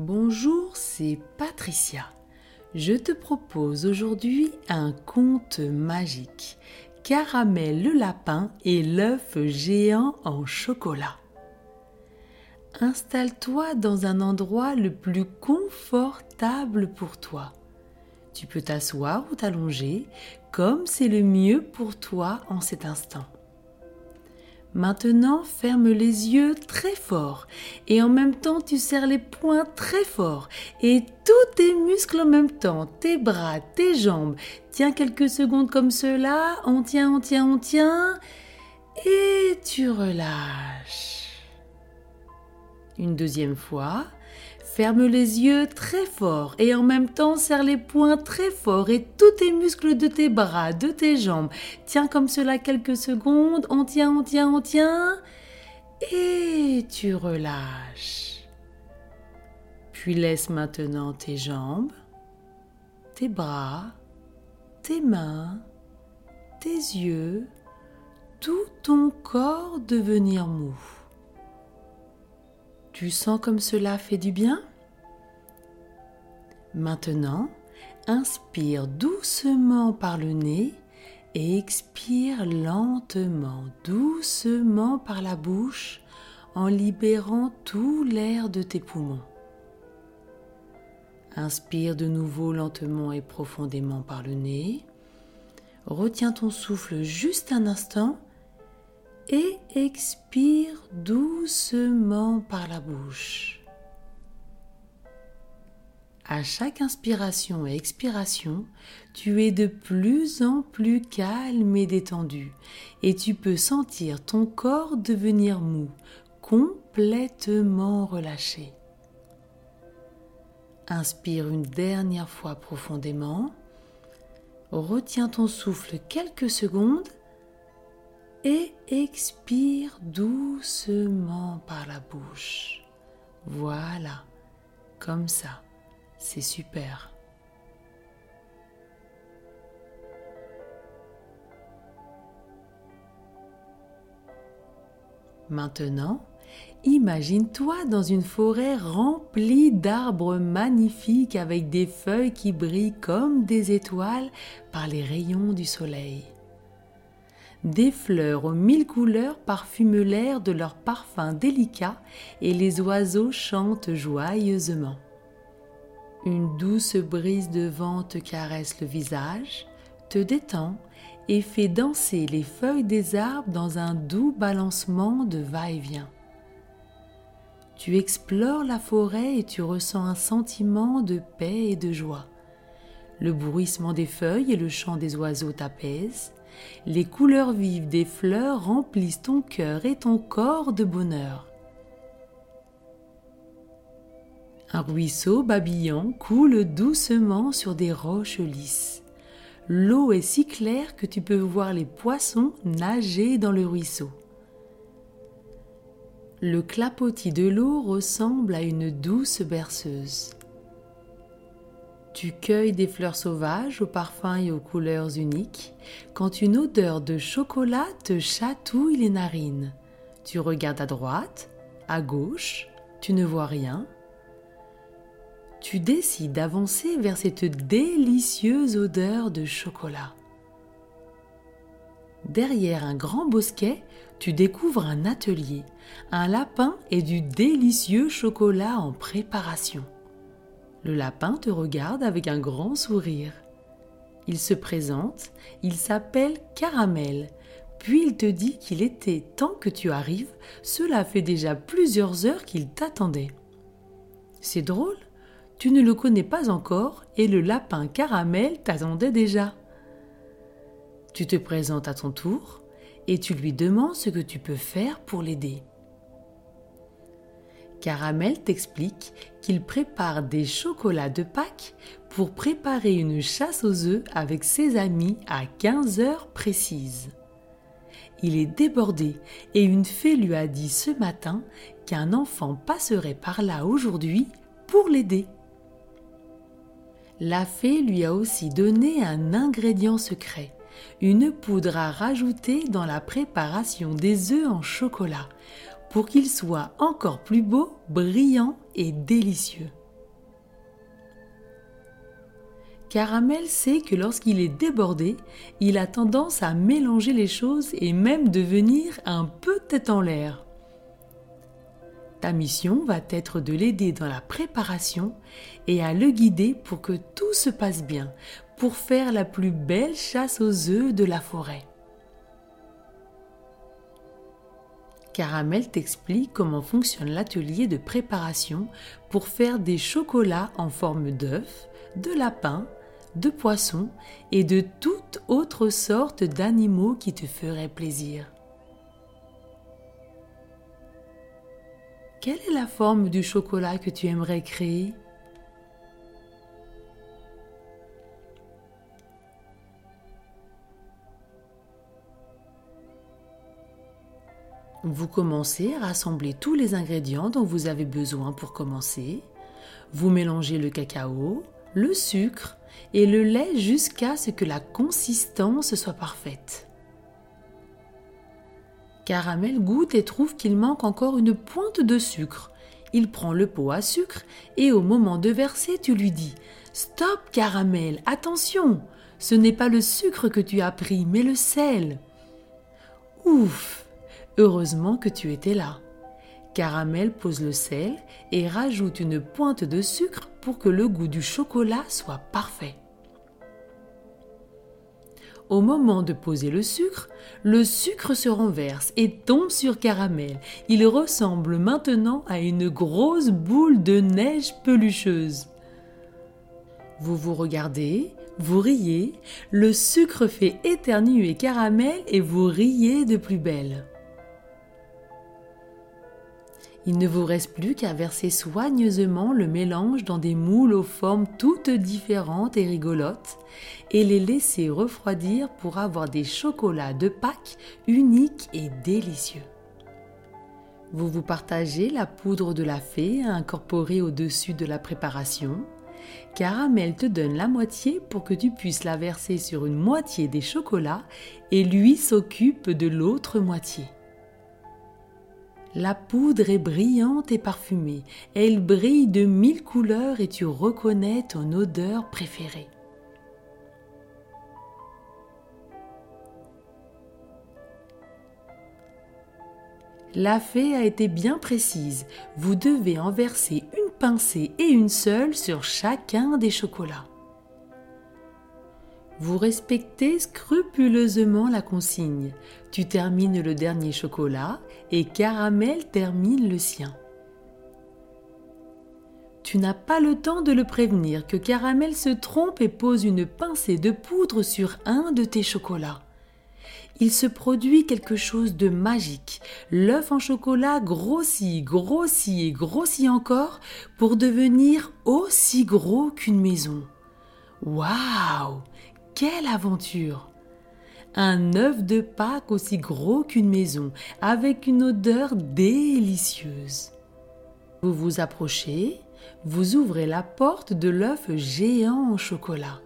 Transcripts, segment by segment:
Bonjour, c'est Patricia. Je te propose aujourd'hui un conte magique. Caramel le lapin et l'œuf géant en chocolat. Installe-toi dans un endroit le plus confortable pour toi. Tu peux t'asseoir ou t'allonger comme c'est le mieux pour toi en cet instant. Maintenant, ferme les yeux très fort et en même temps tu serres les poings très fort et tous tes muscles en même temps, tes bras, tes jambes. Tiens quelques secondes comme cela, on tient, on tient, on tient et tu relâches. Une deuxième fois, Ferme les yeux très fort et en même temps serre les poings très fort et tous tes muscles de tes bras, de tes jambes. Tiens comme cela quelques secondes. On tient, on tient, on tient. Et tu relâches. Puis laisse maintenant tes jambes, tes bras, tes mains, tes yeux, tout ton corps devenir mou. Tu sens comme cela fait du bien? Maintenant, inspire doucement par le nez et expire lentement, doucement par la bouche en libérant tout l'air de tes poumons. Inspire de nouveau lentement et profondément par le nez. Retiens ton souffle juste un instant et expire doucement par la bouche. À chaque inspiration et expiration, tu es de plus en plus calme et détendu et tu peux sentir ton corps devenir mou, complètement relâché. Inspire une dernière fois profondément, retiens ton souffle quelques secondes et expire doucement par la bouche. Voilà, comme ça. C'est super. Maintenant, imagine-toi dans une forêt remplie d'arbres magnifiques avec des feuilles qui brillent comme des étoiles par les rayons du soleil. Des fleurs aux mille couleurs parfument l'air de leurs parfums délicats et les oiseaux chantent joyeusement. Une douce brise de vent te caresse le visage, te détend et fait danser les feuilles des arbres dans un doux balancement de va-et-vient. Tu explores la forêt et tu ressens un sentiment de paix et de joie. Le bruissement des feuilles et le chant des oiseaux t'apaisent. Les couleurs vives des fleurs remplissent ton cœur et ton corps de bonheur. Un ruisseau babillant coule doucement sur des roches lisses. L'eau est si claire que tu peux voir les poissons nager dans le ruisseau. Le clapotis de l'eau ressemble à une douce berceuse. Tu cueilles des fleurs sauvages aux parfums et aux couleurs uniques quand une odeur de chocolat te chatouille les narines. Tu regardes à droite, à gauche, tu ne vois rien tu décides d'avancer vers cette délicieuse odeur de chocolat. Derrière un grand bosquet, tu découvres un atelier, un lapin et du délicieux chocolat en préparation. Le lapin te regarde avec un grand sourire. Il se présente, il s'appelle Caramel, puis il te dit qu'il était temps que tu arrives, cela fait déjà plusieurs heures qu'il t'attendait. C'est drôle, tu ne le connais pas encore et le lapin caramel t'attendait déjà. Tu te présentes à ton tour et tu lui demandes ce que tu peux faire pour l'aider. Caramel t'explique qu'il prépare des chocolats de Pâques pour préparer une chasse aux œufs avec ses amis à 15 heures précises. Il est débordé et une fée lui a dit ce matin qu'un enfant passerait par là aujourd'hui pour l'aider. La fée lui a aussi donné un ingrédient secret, une poudre à rajouter dans la préparation des œufs en chocolat, pour qu'ils soient encore plus beaux, brillants et délicieux. Caramel sait que lorsqu'il est débordé, il a tendance à mélanger les choses et même devenir un peu tête en l'air. Ta mission va être de l'aider dans la préparation et à le guider pour que tout se passe bien, pour faire la plus belle chasse aux œufs de la forêt. Caramel t'explique comment fonctionne l'atelier de préparation pour faire des chocolats en forme d'œuf, de lapin, de poissons et de toute autre sorte d'animaux qui te feraient plaisir. Quelle est la forme du chocolat que tu aimerais créer? Vous commencez à rassembler tous les ingrédients dont vous avez besoin pour commencer. Vous mélangez le cacao, le sucre et le lait jusqu'à ce que la consistance soit parfaite. Caramel goûte et trouve qu'il manque encore une pointe de sucre. Il prend le pot à sucre et au moment de verser, tu lui dis Stop, Caramel, attention Ce n'est pas le sucre que tu as pris, mais le sel. Ouf Heureusement que tu étais là. Caramel pose le sel et rajoute une pointe de sucre pour que le goût du chocolat soit parfait. Au moment de poser le sucre, le sucre se renverse et tombe sur Caramel. Il ressemble maintenant à une grosse boule de neige pelucheuse. Vous vous regardez, vous riez, le sucre fait éternuer Caramel et vous riez de plus belle. Il ne vous reste plus qu'à verser soigneusement le mélange dans des moules aux formes toutes différentes et rigolotes et les laisser refroidir pour avoir des chocolats de Pâques uniques et délicieux. Vous vous partagez la poudre de la fée à incorporer au-dessus de la préparation. Caramel te donne la moitié pour que tu puisses la verser sur une moitié des chocolats et lui s'occupe de l'autre moitié. La poudre est brillante et parfumée. Elle brille de mille couleurs et tu reconnais ton odeur préférée. La fée a été bien précise. Vous devez en verser une pincée et une seule sur chacun des chocolats. Vous respectez scrupuleusement la consigne. Tu termines le dernier chocolat et Caramel termine le sien. Tu n'as pas le temps de le prévenir que Caramel se trompe et pose une pincée de poudre sur un de tes chocolats. Il se produit quelque chose de magique. L'œuf en chocolat grossit, grossit et grossit encore pour devenir aussi gros qu'une maison. Waouh quelle aventure Un œuf de Pâques aussi gros qu'une maison, avec une odeur délicieuse. Vous vous approchez, vous ouvrez la porte de l'œuf géant en chocolat.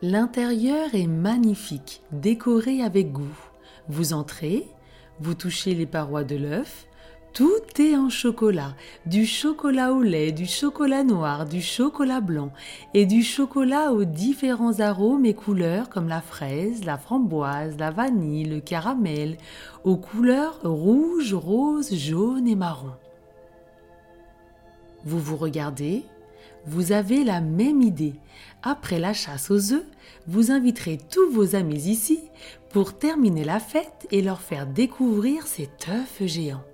L'intérieur est magnifique, décoré avec goût. Vous entrez, vous touchez les parois de l'œuf, tout en chocolat, du chocolat au lait, du chocolat noir, du chocolat blanc et du chocolat aux différents arômes et couleurs comme la fraise, la framboise, la vanille, le caramel, aux couleurs rouge, rose, jaune et marron. Vous vous regardez, vous avez la même idée. Après la chasse aux œufs, vous inviterez tous vos amis ici pour terminer la fête et leur faire découvrir cet œuf géant.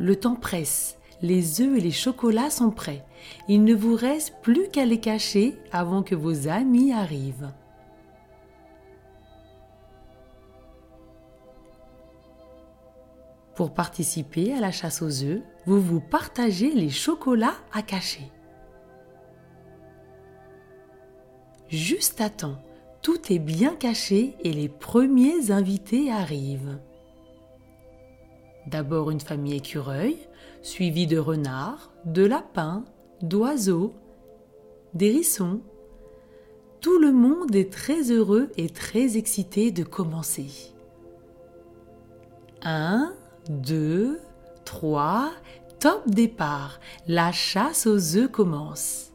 Le temps presse, les œufs et les chocolats sont prêts. Il ne vous reste plus qu'à les cacher avant que vos amis arrivent. Pour participer à la chasse aux œufs, vous vous partagez les chocolats à cacher. Juste à temps, tout est bien caché et les premiers invités arrivent. D'abord une famille écureuil, suivie de renards, de lapins, d'oiseaux, d'hérissons. Tout le monde est très heureux et très excité de commencer. Un, deux, trois, top départ. La chasse aux œufs commence.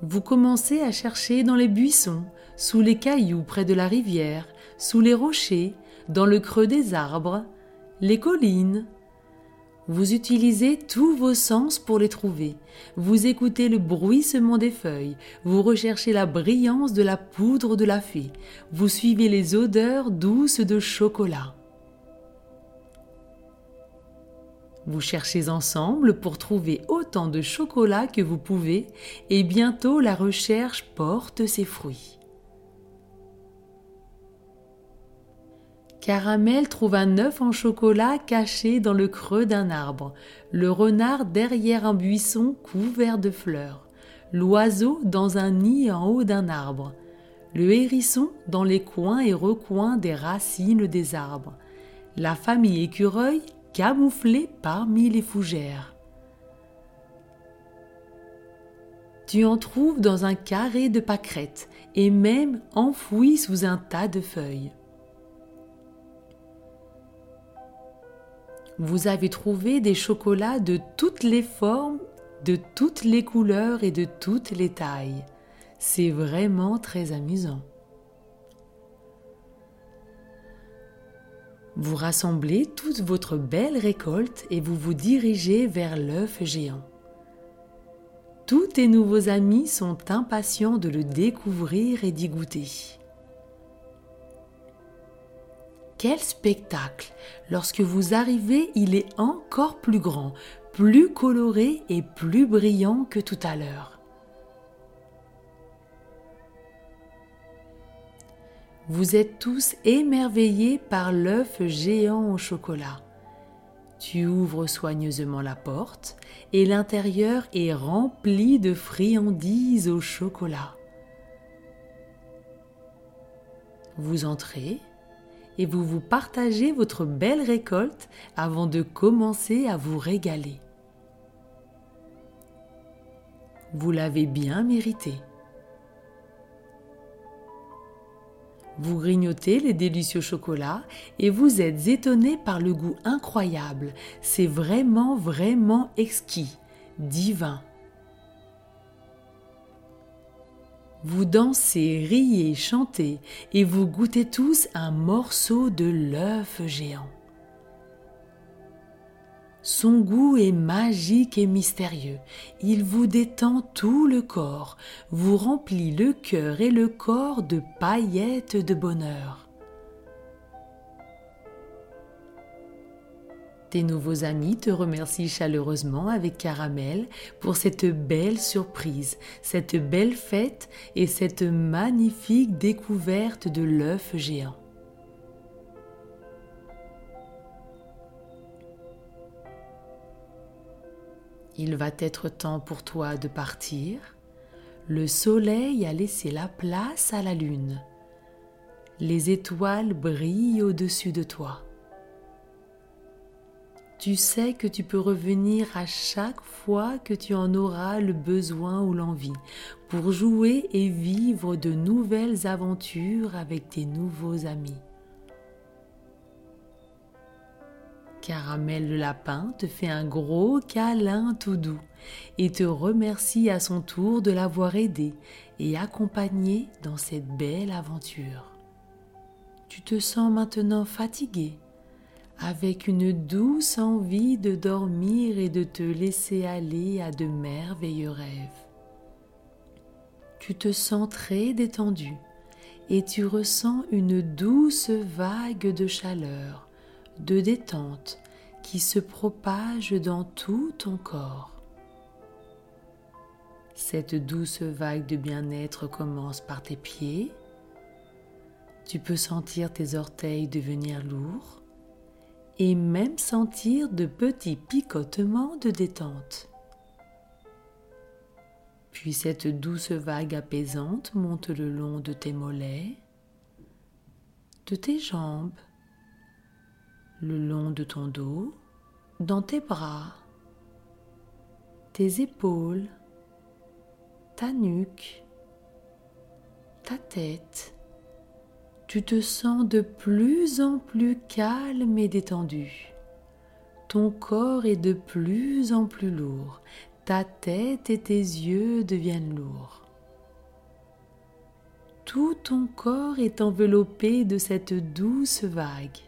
Vous commencez à chercher dans les buissons, sous les cailloux près de la rivière, sous les rochers, dans le creux des arbres, les collines. Vous utilisez tous vos sens pour les trouver. Vous écoutez le bruissement des feuilles. Vous recherchez la brillance de la poudre de la fée. Vous suivez les odeurs douces de chocolat. Vous cherchez ensemble pour trouver autant de chocolat que vous pouvez et bientôt la recherche porte ses fruits. Caramel trouve un œuf en chocolat caché dans le creux d'un arbre, le renard derrière un buisson couvert de fleurs, l'oiseau dans un nid en haut d'un arbre, le hérisson dans les coins et recoins des racines des arbres, la famille écureuil camouflée parmi les fougères. Tu en trouves dans un carré de pâquerettes et même enfoui sous un tas de feuilles. Vous avez trouvé des chocolats de toutes les formes, de toutes les couleurs et de toutes les tailles. C'est vraiment très amusant. Vous rassemblez toute votre belle récolte et vous vous dirigez vers l'œuf géant. Tous tes nouveaux amis sont impatients de le découvrir et d'y goûter. Quel spectacle Lorsque vous arrivez, il est encore plus grand, plus coloré et plus brillant que tout à l'heure. Vous êtes tous émerveillés par l'œuf géant au chocolat. Tu ouvres soigneusement la porte et l'intérieur est rempli de friandises au chocolat. Vous entrez et vous vous partagez votre belle récolte avant de commencer à vous régaler. Vous l'avez bien mérité. Vous grignotez les délicieux chocolats et vous êtes étonné par le goût incroyable. C'est vraiment, vraiment exquis, divin. Vous dansez, riez, chantez et vous goûtez tous un morceau de l'œuf géant. Son goût est magique et mystérieux. Il vous détend tout le corps, vous remplit le cœur et le corps de paillettes de bonheur. Tes nouveaux amis te remercient chaleureusement avec caramel pour cette belle surprise, cette belle fête et cette magnifique découverte de l'œuf géant. Il va être temps pour toi de partir. Le soleil a laissé la place à la lune. Les étoiles brillent au-dessus de toi. Tu sais que tu peux revenir à chaque fois que tu en auras le besoin ou l'envie pour jouer et vivre de nouvelles aventures avec tes nouveaux amis. Caramel le lapin te fait un gros câlin tout doux et te remercie à son tour de l'avoir aidé et accompagné dans cette belle aventure. Tu te sens maintenant fatigué, avec une douce envie de dormir et de te laisser aller à de merveilleux rêves. Tu te sens très détendu et tu ressens une douce vague de chaleur de détente qui se propage dans tout ton corps. Cette douce vague de bien-être commence par tes pieds. Tu peux sentir tes orteils devenir lourds et même sentir de petits picotements de détente. Puis cette douce vague apaisante monte le long de tes mollets, de tes jambes, le long de ton dos, dans tes bras, tes épaules, ta nuque, ta tête. Tu te sens de plus en plus calme et détendu. Ton corps est de plus en plus lourd. Ta tête et tes yeux deviennent lourds. tout ton corps est enveloppé de cette douce vague.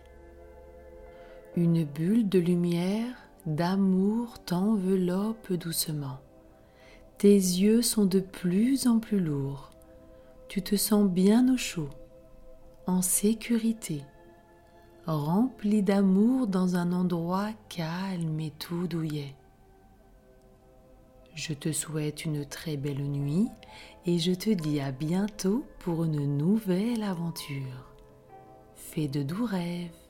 Une bulle de lumière, d'amour t'enveloppe doucement. Tes yeux sont de plus en plus lourds. Tu te sens bien au chaud, en sécurité, rempli d'amour dans un endroit calme et tout douillet. Je te souhaite une très belle nuit et je te dis à bientôt pour une nouvelle aventure. Fais de doux rêves.